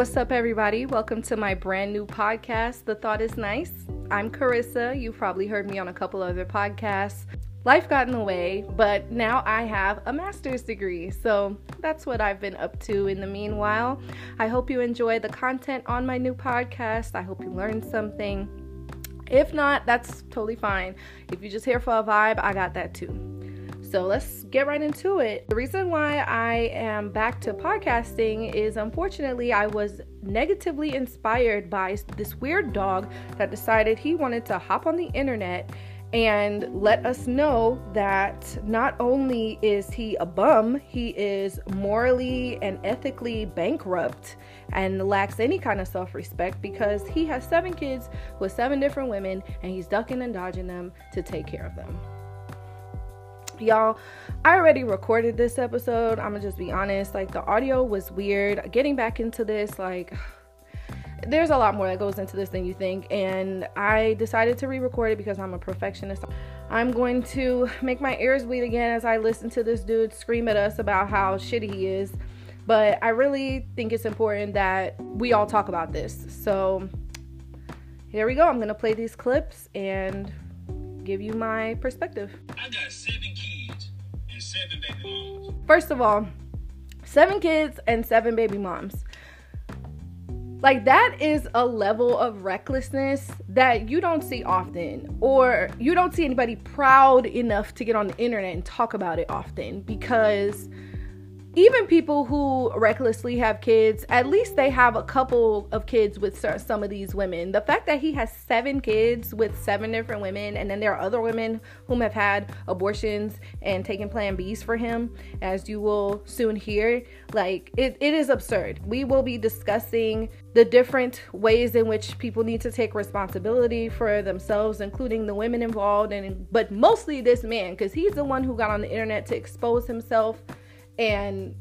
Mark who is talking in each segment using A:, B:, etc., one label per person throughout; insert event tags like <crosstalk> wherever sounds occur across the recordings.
A: What's up, everybody? Welcome to my brand new podcast, The Thought is Nice. I'm Carissa. You've probably heard me on a couple other podcasts. Life got in the way, but now I have a master's degree. So that's what I've been up to in the meanwhile. I hope you enjoy the content on my new podcast. I hope you learned something. If not, that's totally fine. If you're just here for a vibe, I got that too. So let's get right into it. The reason why I am back to podcasting is unfortunately I was negatively inspired by this weird dog that decided he wanted to hop on the internet and let us know that not only is he a bum, he is morally and ethically bankrupt and lacks any kind of self respect because he has seven kids with seven different women and he's ducking and dodging them to take care of them. Y'all, I already recorded this episode. I'm gonna just be honest. Like, the audio was weird. Getting back into this, like, there's a lot more that goes into this than you think. And I decided to re record it because I'm a perfectionist. I'm going to make my ears bleed again as I listen to this dude scream at us about how shitty he is. But I really think it's important that we all talk about this. So, here we go. I'm gonna play these clips and give you my perspective.
B: I got seven seven baby moms.
A: First of all, seven kids and seven baby moms. Like, that is a level of recklessness that you don't see often, or you don't see anybody proud enough to get on the internet and talk about it often because even people who recklessly have kids, at least they have a couple of kids with some of these women. The fact that he has seven kids with seven different women, and then there are other women whom have had abortions and taken Plan Bs for him, as you will soon hear, like it, it is absurd. We will be discussing the different ways in which people need to take responsibility for themselves, including the women involved, and but mostly this man, because he's the one who got on the internet to expose himself and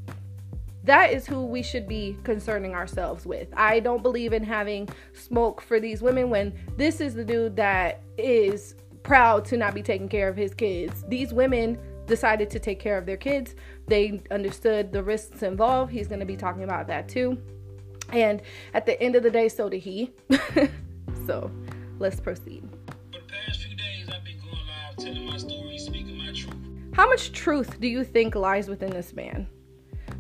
A: that is who we should be concerning ourselves with. I don't believe in having smoke for these women when this is the dude that is proud to not be taking care of his kids. These women decided to take care of their kids. They understood the risks involved. He's going to be talking about that too. And at the end of the day, so did he. <laughs> so let's proceed.
B: For the past few days, I've been going live telling my story.
A: How much truth do you think lies within this man?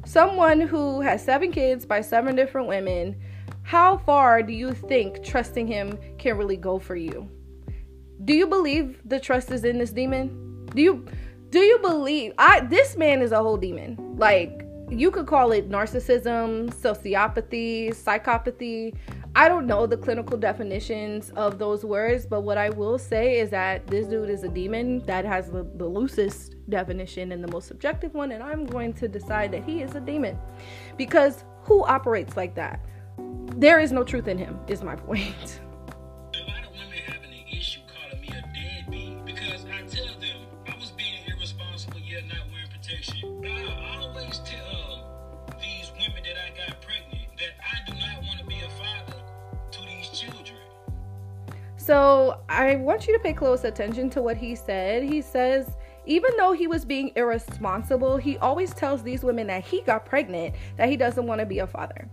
A: Someone who has seven kids by seven different women, how far do you think trusting him can really go for you? Do you believe the trust is in this demon? Do you do you believe I this man is a whole demon. Like you could call it narcissism, sociopathy, psychopathy. I don't know the clinical definitions of those words, but what I will say is that this dude is a demon that has the, the loosest definition and the most subjective one, and I'm going to decide that he is a demon. Because who operates like that? There is no truth in him, is my <laughs> point. So I want you to pay close attention to what he said. He says, even though he was being irresponsible, he always tells these women that he got pregnant, that he doesn't want to be a father.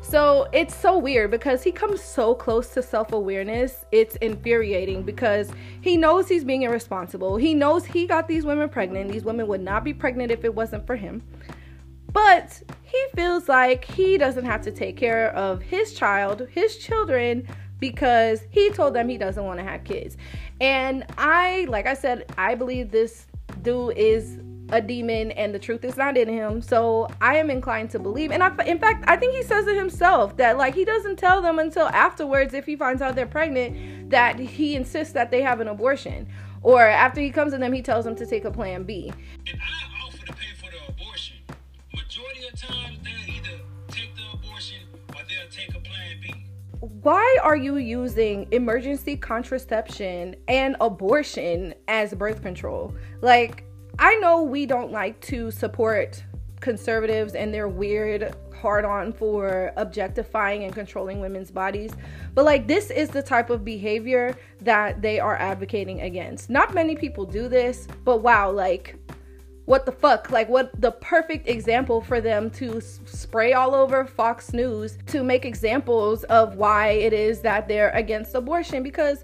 A: So it's so weird because he comes so close to self awareness. It's infuriating because he knows he's being irresponsible. He knows he got these women pregnant. These women would not be pregnant if it wasn't for him. But he feels like he doesn't have to take care of his child, his children, because he told them he doesn't want to have kids. And I, like I said, I believe this dude is a demon and the truth is not in him. So I am inclined to believe. And I, in fact, I think he says it himself that like he doesn't tell them until afterwards if he finds out they're pregnant that he insists that they have an abortion. Or after he comes to them, he tells them to take a plan
B: B.
A: why are you using emergency contraception and abortion as birth control? Like, I know we don't like to support conservatives and their weird hard on for objectifying and controlling women's bodies. But like this is the type of behavior that they are advocating against. Not many people do this, but wow, like what the fuck? Like, what the perfect example for them to s- spray all over Fox News to make examples of why it is that they're against abortion because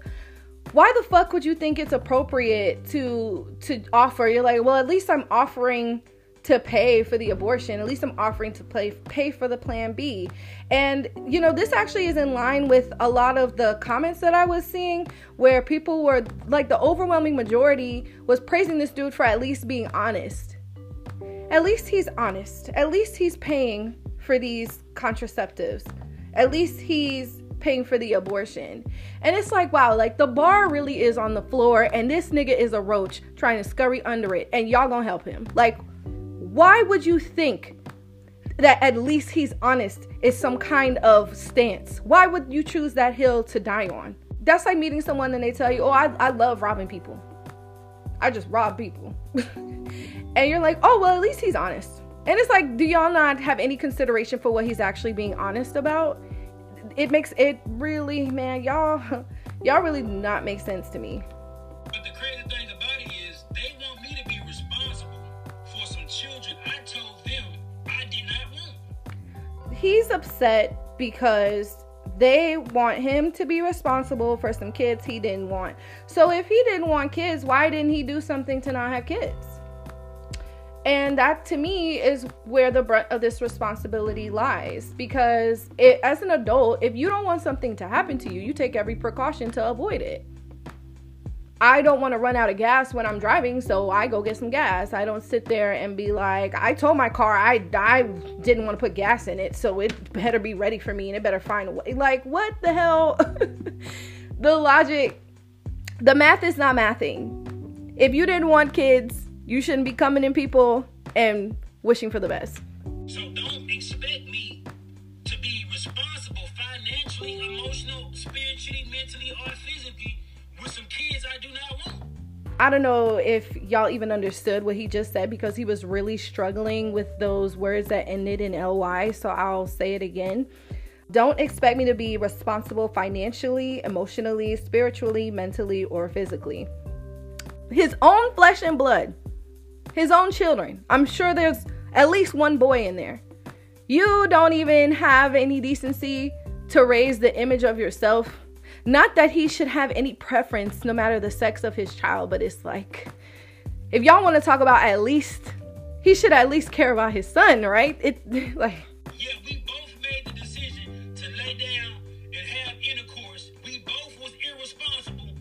A: why the fuck would you think it's appropriate to to offer you're like well at least i'm offering to pay for the abortion. At least I'm offering to pay pay for the plan B. And you know, this actually is in line with a lot of the comments that I was seeing where people were like the overwhelming majority was praising this dude for at least being honest. At least he's honest. At least he's paying for these contraceptives. At least he's paying for the abortion. And it's like, wow, like the bar really is on the floor, and this nigga is a roach trying to scurry under it, and y'all gonna help him. Like, why would you think that at least he's honest is some kind of stance? Why would you choose that hill to die on? That's like meeting someone and they tell you, oh, I, I love robbing people. I just rob people. <laughs> and you're like, oh, well, at least he's honest. And it's like, do y'all not have any consideration for what he's actually being honest about? It makes it really, man, y'all, <laughs> y'all really do not make sense to me. He's upset because they want him to be responsible for some kids he didn't want. So if he didn't want kids, why didn't he do something to not have kids? And that to me is where the brunt of this responsibility lies. Because it, as an adult, if you don't want something to happen to you, you take every precaution to avoid it. I don't want to run out of gas when I'm driving, so I go get some gas. I don't sit there and be like, I told my car I, I didn't want to put gas in it, so it better be ready for me and it better find a way. Like, what the hell? <laughs> the logic, the math is not mathing. If you didn't want kids, you shouldn't be coming in people and wishing for the best.
B: So don't expect me to be responsible financially, emotional, spiritually, mentally, or some kids I do not want.
A: I don't know if y'all even understood what he just said because he was really struggling with those words that ended in ly, so I'll say it again. Don't expect me to be responsible financially, emotionally, spiritually, mentally, or physically. His own flesh and blood, his own children. I'm sure there's at least one boy in there. You don't even have any decency to raise the image of yourself. Not that he should have any preference no matter the sex of his child, but it's like if y'all want to talk about at least he should at least care about his son, right? It <laughs> like
B: Yeah, we both made the decision to lay down and have intercourse. We both was irresponsible.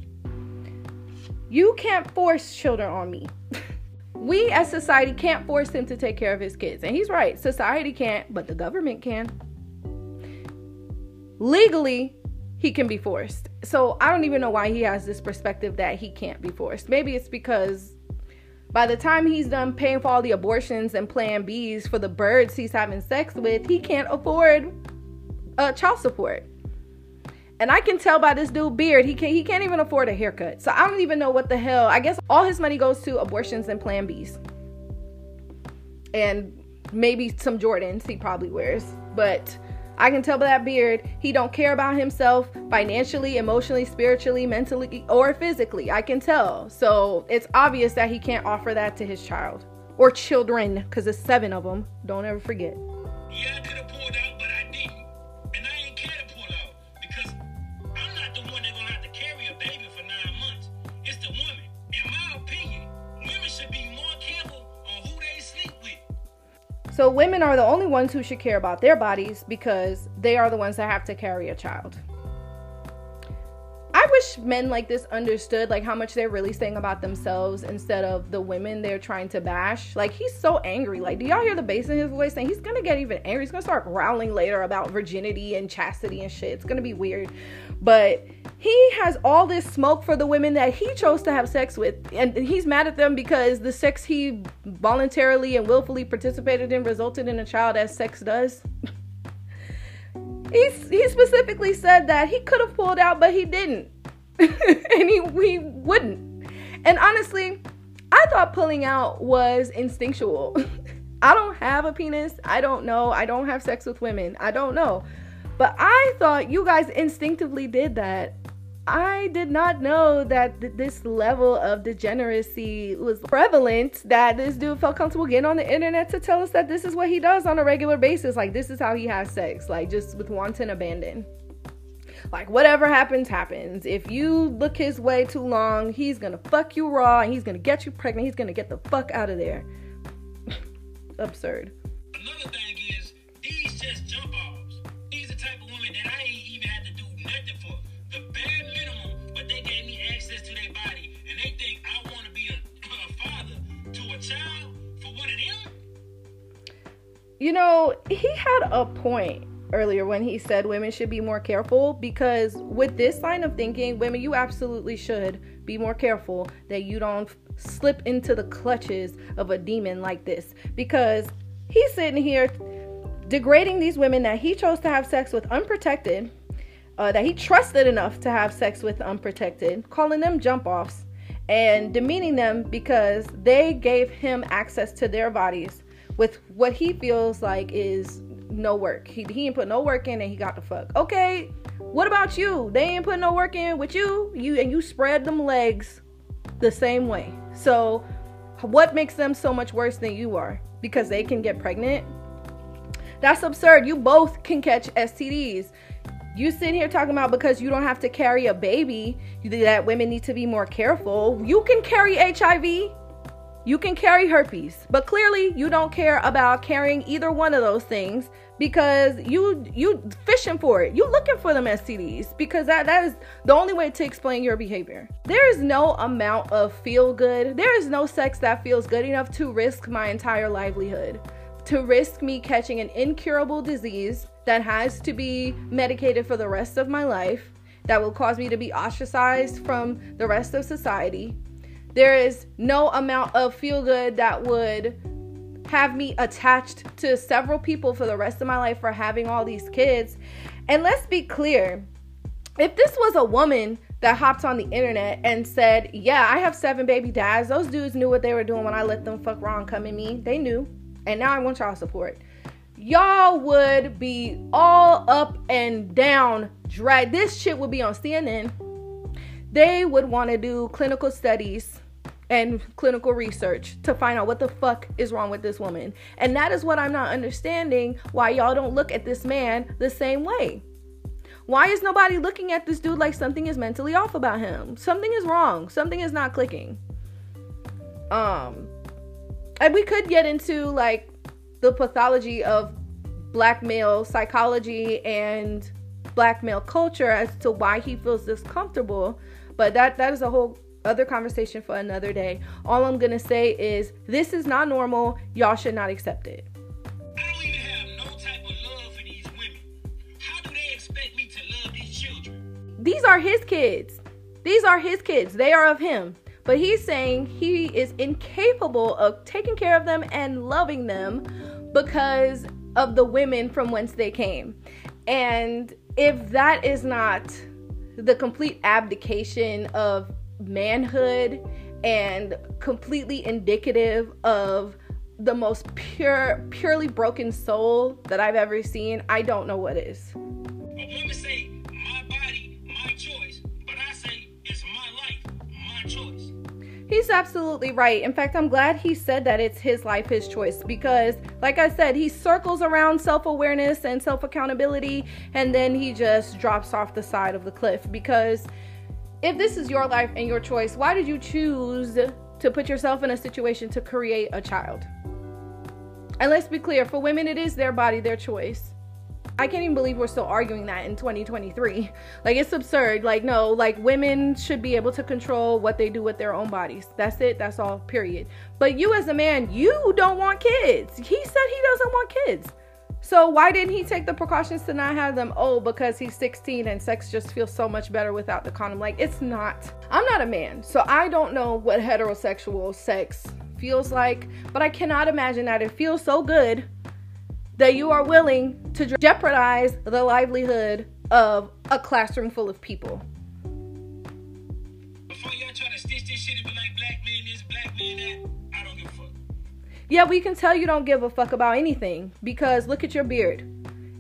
A: you can't force children on me. <laughs> we as society can't force him to take care of his kids. And he's right. Society can't, but the government can. Legally, he can be forced. So I don't even know why he has this perspective that he can't be forced. Maybe it's because by the time he's done paying for all the abortions and plan Bs for the birds he's having sex with, he can't afford uh, child support. And I can tell by this dude beard, he can't he can't even afford a haircut. So I don't even know what the hell. I guess all his money goes to abortions and plan Bs. And maybe some Jordans he probably wears. But I can tell by that beard, he don't care about himself financially, emotionally, spiritually, mentally, or physically. I can tell. So it's obvious that he can't offer that to his child or children, because there's seven of them. Don't ever forget.
B: Yeah,
A: So women are the only ones who should care about their bodies because they are the ones that have to carry a child. I wish men like this understood like how much they're really saying about themselves instead of the women they're trying to bash. Like he's so angry. Like do y'all hear the bass in his voice? And he's gonna get even angry. He's gonna start growling later about virginity and chastity and shit. It's gonna be weird. But he has all this smoke for the women that he chose to have sex with, and he's mad at them because the sex he voluntarily and willfully participated in resulted in a child, as sex does. He's, he specifically said that he could have pulled out, but he didn't, <laughs> and he he wouldn't. And honestly, I thought pulling out was instinctual. <laughs> I don't have a penis. I don't know. I don't have sex with women. I don't know. But I thought you guys instinctively did that I did not know that th- this level of degeneracy was prevalent. That this dude felt comfortable getting on the internet to tell us that this is what he does on a regular basis. Like, this is how he has sex, like, just with wanton abandon. Like, whatever happens, happens. If you look his way too long, he's gonna fuck you raw and he's gonna get you pregnant. He's gonna get the fuck out of there. <laughs> Absurd.
B: Another thing
A: You know, he had a point earlier when he said women should be more careful because with this line of thinking, women, you absolutely should be more careful that you don't slip into the clutches of a demon like this because he's sitting here degrading these women that he chose to have sex with unprotected, uh, that he trusted enough to have sex with unprotected, calling them jump offs and demeaning them because they gave him access to their bodies with what he feels like is no work. He, he ain't put no work in and he got the fuck. Okay, what about you? They ain't put no work in with you. You and you spread them legs the same way. So what makes them so much worse than you are? Because they can get pregnant? That's absurd. You both can catch STDs. You sitting here talking about because you don't have to carry a baby that women need to be more careful. You can carry HIV. You can carry herpes, but clearly you don't care about carrying either one of those things because you you fishing for it. You looking for them STDs because that that is the only way to explain your behavior. There is no amount of feel good. There is no sex that feels good enough to risk my entire livelihood. To risk me catching an incurable disease that has to be medicated for the rest of my life, that will cause me to be ostracized from the rest of society, there is no amount of feel good that would have me attached to several people for the rest of my life for having all these kids. And let's be clear if this was a woman that hopped on the internet and said, Yeah, I have seven baby dads, those dudes knew what they were doing when I let them fuck wrong come in me. They knew. And now I want y'all support. Y'all would be all up and down, drag. This shit would be on CNN. They would want to do clinical studies and clinical research to find out what the fuck is wrong with this woman. And that is what I'm not understanding why y'all don't look at this man the same way. Why is nobody looking at this dude like something is mentally off about him? Something is wrong. Something is not clicking. Um and we could get into like the pathology of black male psychology and black male culture as to why he feels this comfortable, but that that is a whole other conversation for another day. All I'm gonna say is this is not normal. Y'all should not accept it.
B: I don't even have no type of love for these women. How do they expect me to love these children?
A: These are his kids. These are his kids. They are of him. But he's saying he is incapable of taking care of them and loving them because of the women from whence they came. And if that is not the complete abdication of manhood and completely indicative of the most pure purely broken soul that I've ever seen, I don't know what is.
B: Say, my body, my choice. But I say, it's my life, my choice.
A: He's absolutely right. In fact, I'm glad he said that it's his life, his choice, because, like I said, he circles around self awareness and self accountability, and then he just drops off the side of the cliff. Because if this is your life and your choice, why did you choose to put yourself in a situation to create a child? And let's be clear for women, it is their body, their choice. I can't even believe we're still arguing that in 2023. <laughs> Like, it's absurd. Like, no, like, women should be able to control what they do with their own bodies. That's it. That's all, period. But you, as a man, you don't want kids. He said he doesn't want kids. So, why didn't he take the precautions to not have them? Oh, because he's 16 and sex just feels so much better without the condom. Like, it's not. I'm not a man, so I don't know what heterosexual sex feels like, but I cannot imagine that it feels so good that you are willing to jeopardize the livelihood of a classroom full of people.
B: Before y'all try to stitch this shit and be like black man black man that,
A: Yeah, we can tell you don't give a fuck about anything because look at your beard.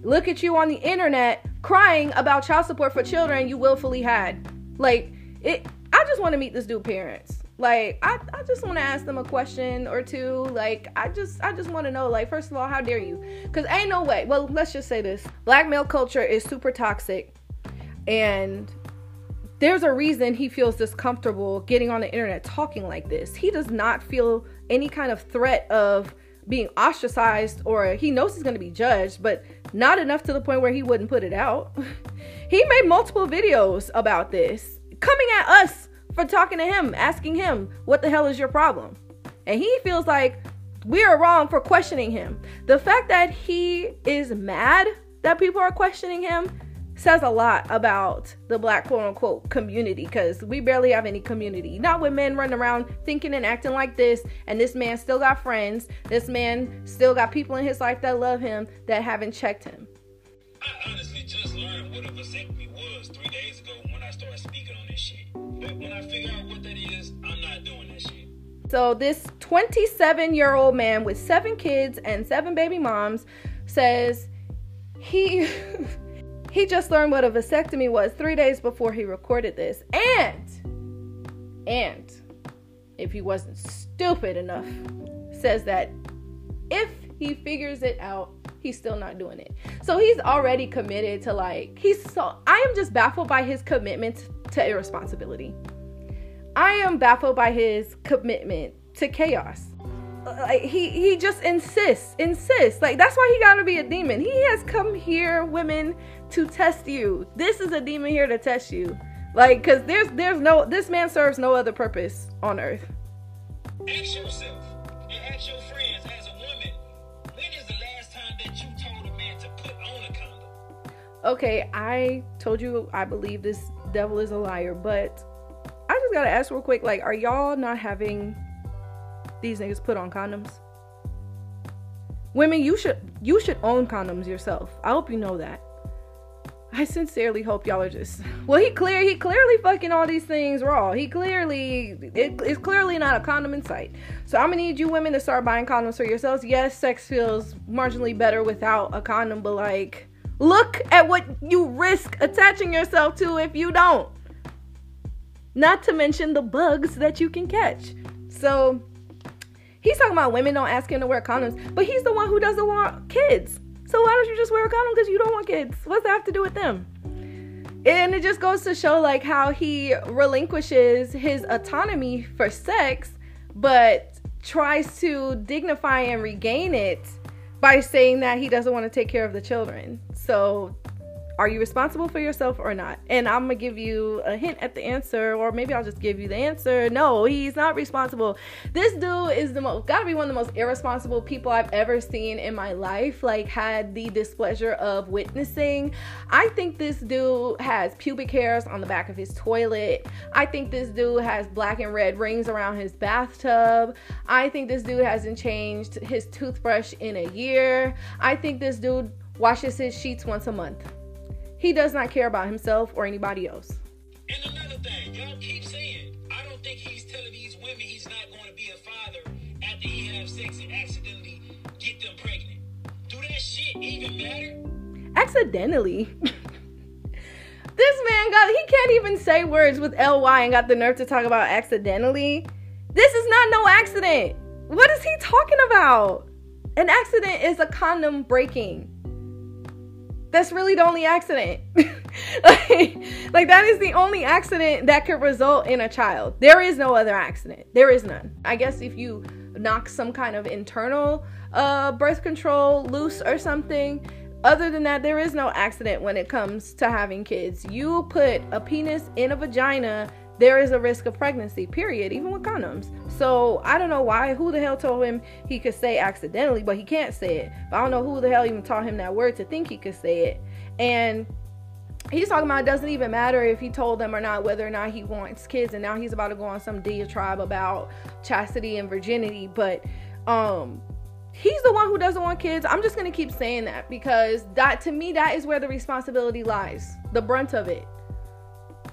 A: Look at you on the internet crying about child support for children you willfully had. Like it I just want to meet this dude parents. Like I, I just want to ask them a question or two. Like I just I just want to know like first of all how dare you? Cuz ain't no way. Well, let's just say this. Black male culture is super toxic and there's a reason he feels discomfortable getting on the internet talking like this. He does not feel any kind of threat of being ostracized or he knows he's going to be judged, but not enough to the point where he wouldn't put it out. <laughs> he made multiple videos about this, coming at us for talking to him, asking him, What the hell is your problem? And he feels like we are wrong for questioning him. The fact that he is mad that people are questioning him says a lot about the black quote unquote community because we barely have any community. Not with men running around thinking and acting like this, and this man still got friends. This man still got people in his life that love him that haven't checked him.
B: I honestly just learned what a vasectomy was three days ago when I started speaking on this shit. But when I figure out what that is, I'm not doing that shit.
A: So, this 27 year old man with seven kids and seven baby moms says he. <laughs> He just learned what a vasectomy was three days before he recorded this. And, and, if he wasn't stupid enough, says that if he figures it out, he's still not doing it. So he's already committed to like, he's so, I am just baffled by his commitment to irresponsibility. I am baffled by his commitment to chaos like he he just insists insists like that's why he got to be a demon he has come here women to test you this is a demon here to test you like because there's there's no this man serves no other purpose on earth
B: ask yourself and ask your friends as a woman when is the last time that you told a man to put on a condom
A: okay i told you i believe this devil is a liar but i just gotta ask real quick like are y'all not having these niggas put on condoms. Women, you should you should own condoms yourself. I hope you know that. I sincerely hope y'all are just well. He clear he clearly fucking all these things raw. He clearly it's clearly not a condom in sight. So I'm gonna need you women to start buying condoms for yourselves. Yes, sex feels marginally better without a condom, but like look at what you risk attaching yourself to if you don't. Not to mention the bugs that you can catch. So He's talking about women don't ask him to wear condoms, but he's the one who doesn't want kids. So why don't you just wear a condom because you don't want kids? What's that have to do with them? And it just goes to show like how he relinquishes his autonomy for sex, but tries to dignify and regain it by saying that he doesn't want to take care of the children. So are you responsible for yourself or not? And I'm gonna give you a hint at the answer, or maybe I'll just give you the answer. No, he's not responsible. This dude is the most, gotta be one of the most irresponsible people I've ever seen in my life. Like, had the displeasure of witnessing. I think this dude has pubic hairs on the back of his toilet. I think this dude has black and red rings around his bathtub. I think this dude hasn't changed his toothbrush in a year. I think this dude washes his sheets once a month. He does not care about himself or anybody else.
B: And another thing, y'all keep saying, I don't think he's telling these women he's not going to be a father after he have sex and accidentally get them pregnant. Do that shit even matter?
A: Accidentally. <laughs> this man got he can't even say words with ly and got the nerve to talk about accidentally. This is not no accident. What is he talking about? An accident is a condom breaking that's really the only accident. <laughs> like, like, that is the only accident that could result in a child. There is no other accident. There is none. I guess if you knock some kind of internal uh, birth control loose or something, other than that, there is no accident when it comes to having kids. You put a penis in a vagina there is a risk of pregnancy, period, even with condoms. So I don't know why, who the hell told him he could say accidentally, but he can't say it. But I don't know who the hell even taught him that word to think he could say it. And he's talking about it doesn't even matter if he told them or not whether or not he wants kids. And now he's about to go on some diatribe about chastity and virginity. But um he's the one who doesn't want kids. I'm just gonna keep saying that because that to me that is where the responsibility lies, the brunt of it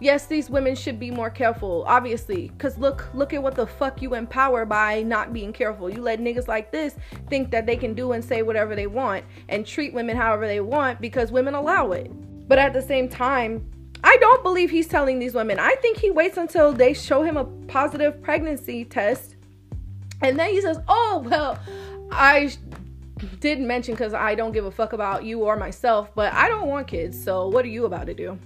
A: yes these women should be more careful obviously because look look at what the fuck you empower by not being careful you let niggas like this think that they can do and say whatever they want and treat women however they want because women allow it but at the same time I don't believe he's telling these women. I think he waits until they show him a positive pregnancy test. And then he says, Oh, well, I didn't mention because I don't give a fuck about you or myself, but I don't want kids. So what are you about to do?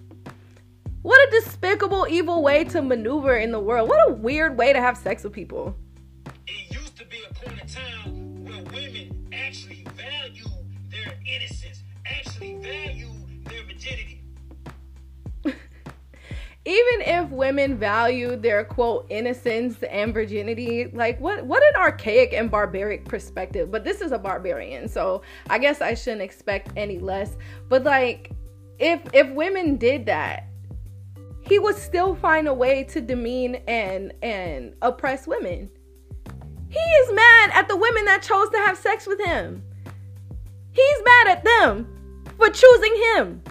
A: What a despicable, evil way to maneuver in the world. What a weird way to have sex with people.
B: It used to be a point in time where women actually value their innocence, actually value their virginity. <laughs>
A: Even if women value their quote innocence and virginity, like what what an archaic and barbaric perspective. But this is a barbarian, so I guess I shouldn't expect any less. But like if if women did that, he would still find a way to demean and and oppress women. He is mad at the women that chose to have sex with him. He's mad at them for choosing him.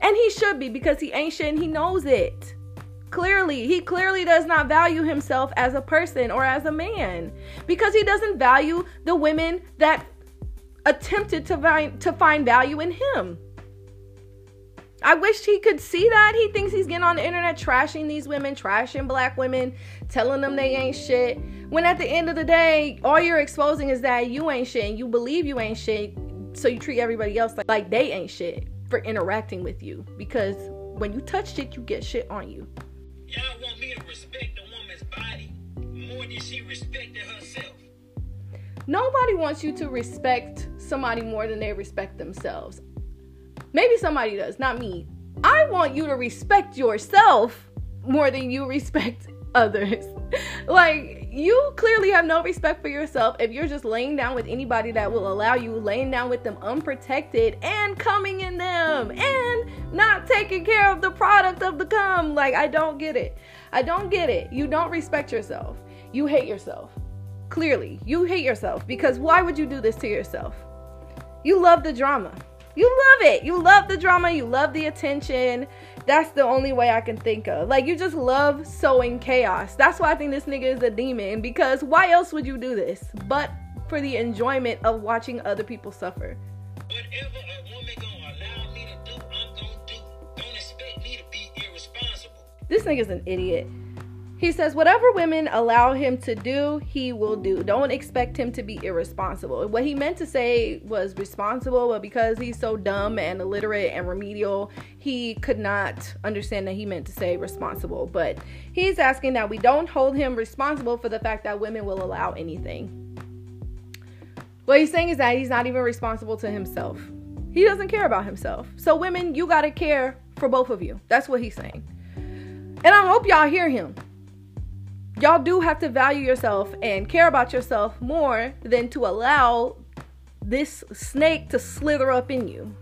A: And he should be because he ain't shit and he knows it. Clearly, he clearly does not value himself as a person or as a man because he doesn't value the women that attempted to find to find value in him. I wish he could see that. He thinks he's getting on the internet trashing these women, trashing black women, telling them they ain't shit. When at the end of the day, all you're exposing is that you ain't shit and you believe you ain't shit. So you treat everybody else like, like they ain't shit for interacting with you. Because when you touch shit, you get shit on you.
B: Y'all want me to respect a woman's body more than she respected herself.
A: Nobody wants you to respect somebody more than they respect themselves. Maybe somebody does, not me. I want you to respect yourself more than you respect <laughs> others. like, you clearly have no respect for yourself if you're just laying down with anybody that will allow you, laying down with them unprotected and coming in them and not taking care of the product of the cum. Like, I don't get it. I don't get it. You don't respect yourself. You hate yourself. Clearly, you hate yourself because why would you do this to yourself? You love the drama. You love it. You love the drama. You love the attention. That's the only way I can think of. Like, you just love sowing chaos. That's why I think this nigga is a demon. Because why else would you do this? But for the enjoyment of watching other people suffer.
B: Whatever a woman gonna allow me to do, I'm gonna do. Don't expect me to be irresponsible.
A: This nigga's an idiot. He says, whatever women allow him to do, he will do. Don't expect him to be irresponsible. What he meant to say was responsible, but because he's so dumb and illiterate and remedial, he could not understand that he meant to say responsible. But he's asking that we don't hold him responsible for the fact that women will allow anything. What he's saying is that he's not even responsible to himself. He doesn't care about himself. So, women, you gotta care for both of you. That's what he's saying. And I hope y'all hear him y'all do have to value yourself and care about yourself more than to allow this snake to slither up in you.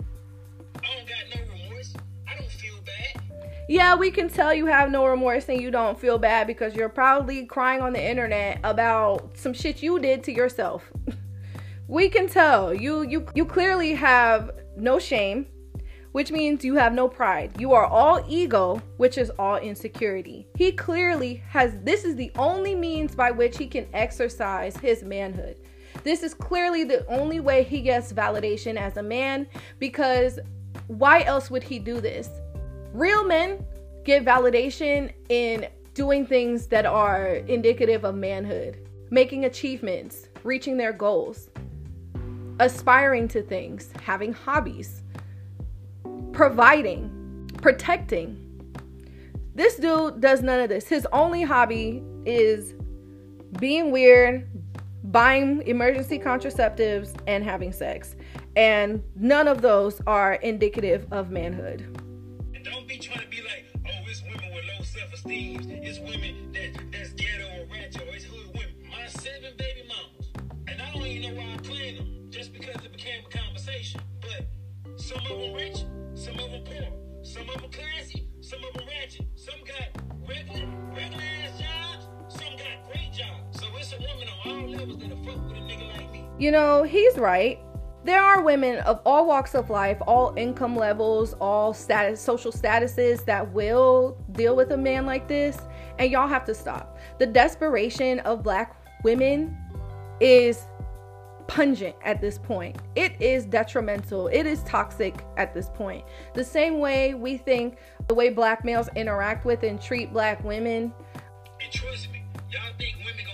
B: I don't got no remorse. I don't feel bad.
A: Yeah, we can tell you have no remorse and you don't feel bad because you're probably crying on the internet about some shit you did to yourself. <laughs> we can tell. You you you clearly have no shame which means you have no pride. You are all ego, which is all insecurity. He clearly has, this is the only means by which he can exercise his manhood. This is clearly the only way he gets validation as a man because why else would he do this? Real men get validation in doing things that are indicative of manhood, making achievements, reaching their goals, aspiring to things, having hobbies providing, protecting. This dude does none of this. His only hobby is being weird, buying emergency contraceptives, and having sex. And none of those are indicative of manhood.
B: And don't be trying to be like, oh, it's women with low self-esteem. It's women that that's ghetto or ratchet or it's hood women. My seven baby mamas, and I don't even know why I claim them, just because it became a conversation. But some of them rich,
A: You know, he's right. There are women of all walks of life, all income levels, all status, social statuses that will deal with a man like this, and y'all have to stop. The desperation of black women is pungent at this point. It is detrimental. It is toxic at this point. The same way we think the way black males interact with and treat black women.
B: And trust me, y'all think women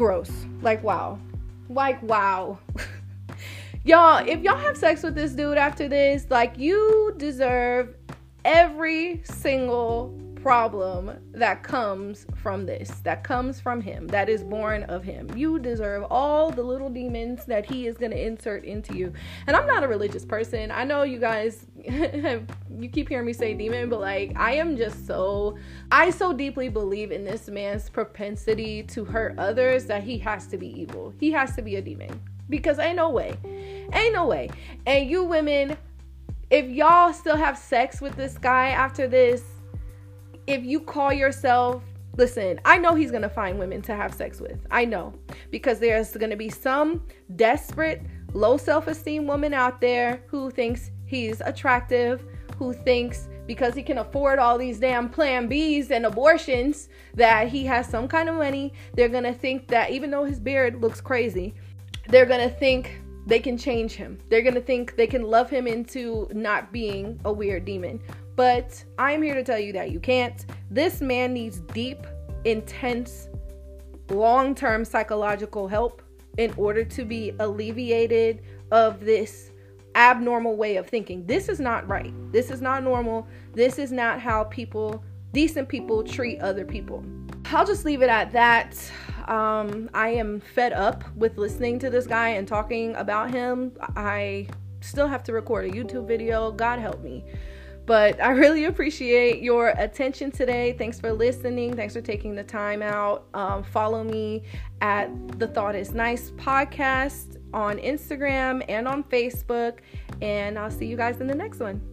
A: Gross. Like wow. Like wow. <laughs> y'all, if y'all have sex with this dude after this, like you deserve every single problem that comes from this, that comes from him, that is born of him. You deserve all the little demons that he is going to insert into you. And I'm not a religious person. I know you guys <laughs> you keep hearing me say demon, but like I am just so I so deeply believe in this man's propensity to hurt others that he has to be evil. He has to be a demon. Because ain't no way. Ain't no way. And you women, if y'all still have sex with this guy after this, if you call yourself listen, I know he's going to find women to have sex with. I know. Because there's going to be some desperate, low self esteem woman out there who thinks he's attractive, who thinks because he can afford all these damn plan Bs and abortions that he has some kind of money. They're going to think that even though his beard looks crazy, they're going to think they can change him. They're going to think they can love him into not being a weird demon. But I'm here to tell you that you can't. This man needs deep, intense, long term psychological help in order to be alleviated of this abnormal way of thinking. This is not right. This is not normal. This is not how people, decent people, treat other people. I'll just leave it at that. Um, I am fed up with listening to this guy and talking about him. I still have to record a YouTube video. God help me. But I really appreciate your attention today. Thanks for listening. Thanks for taking the time out. Um, follow me at the Thought is Nice podcast on Instagram and on Facebook. And I'll see you guys in the next one.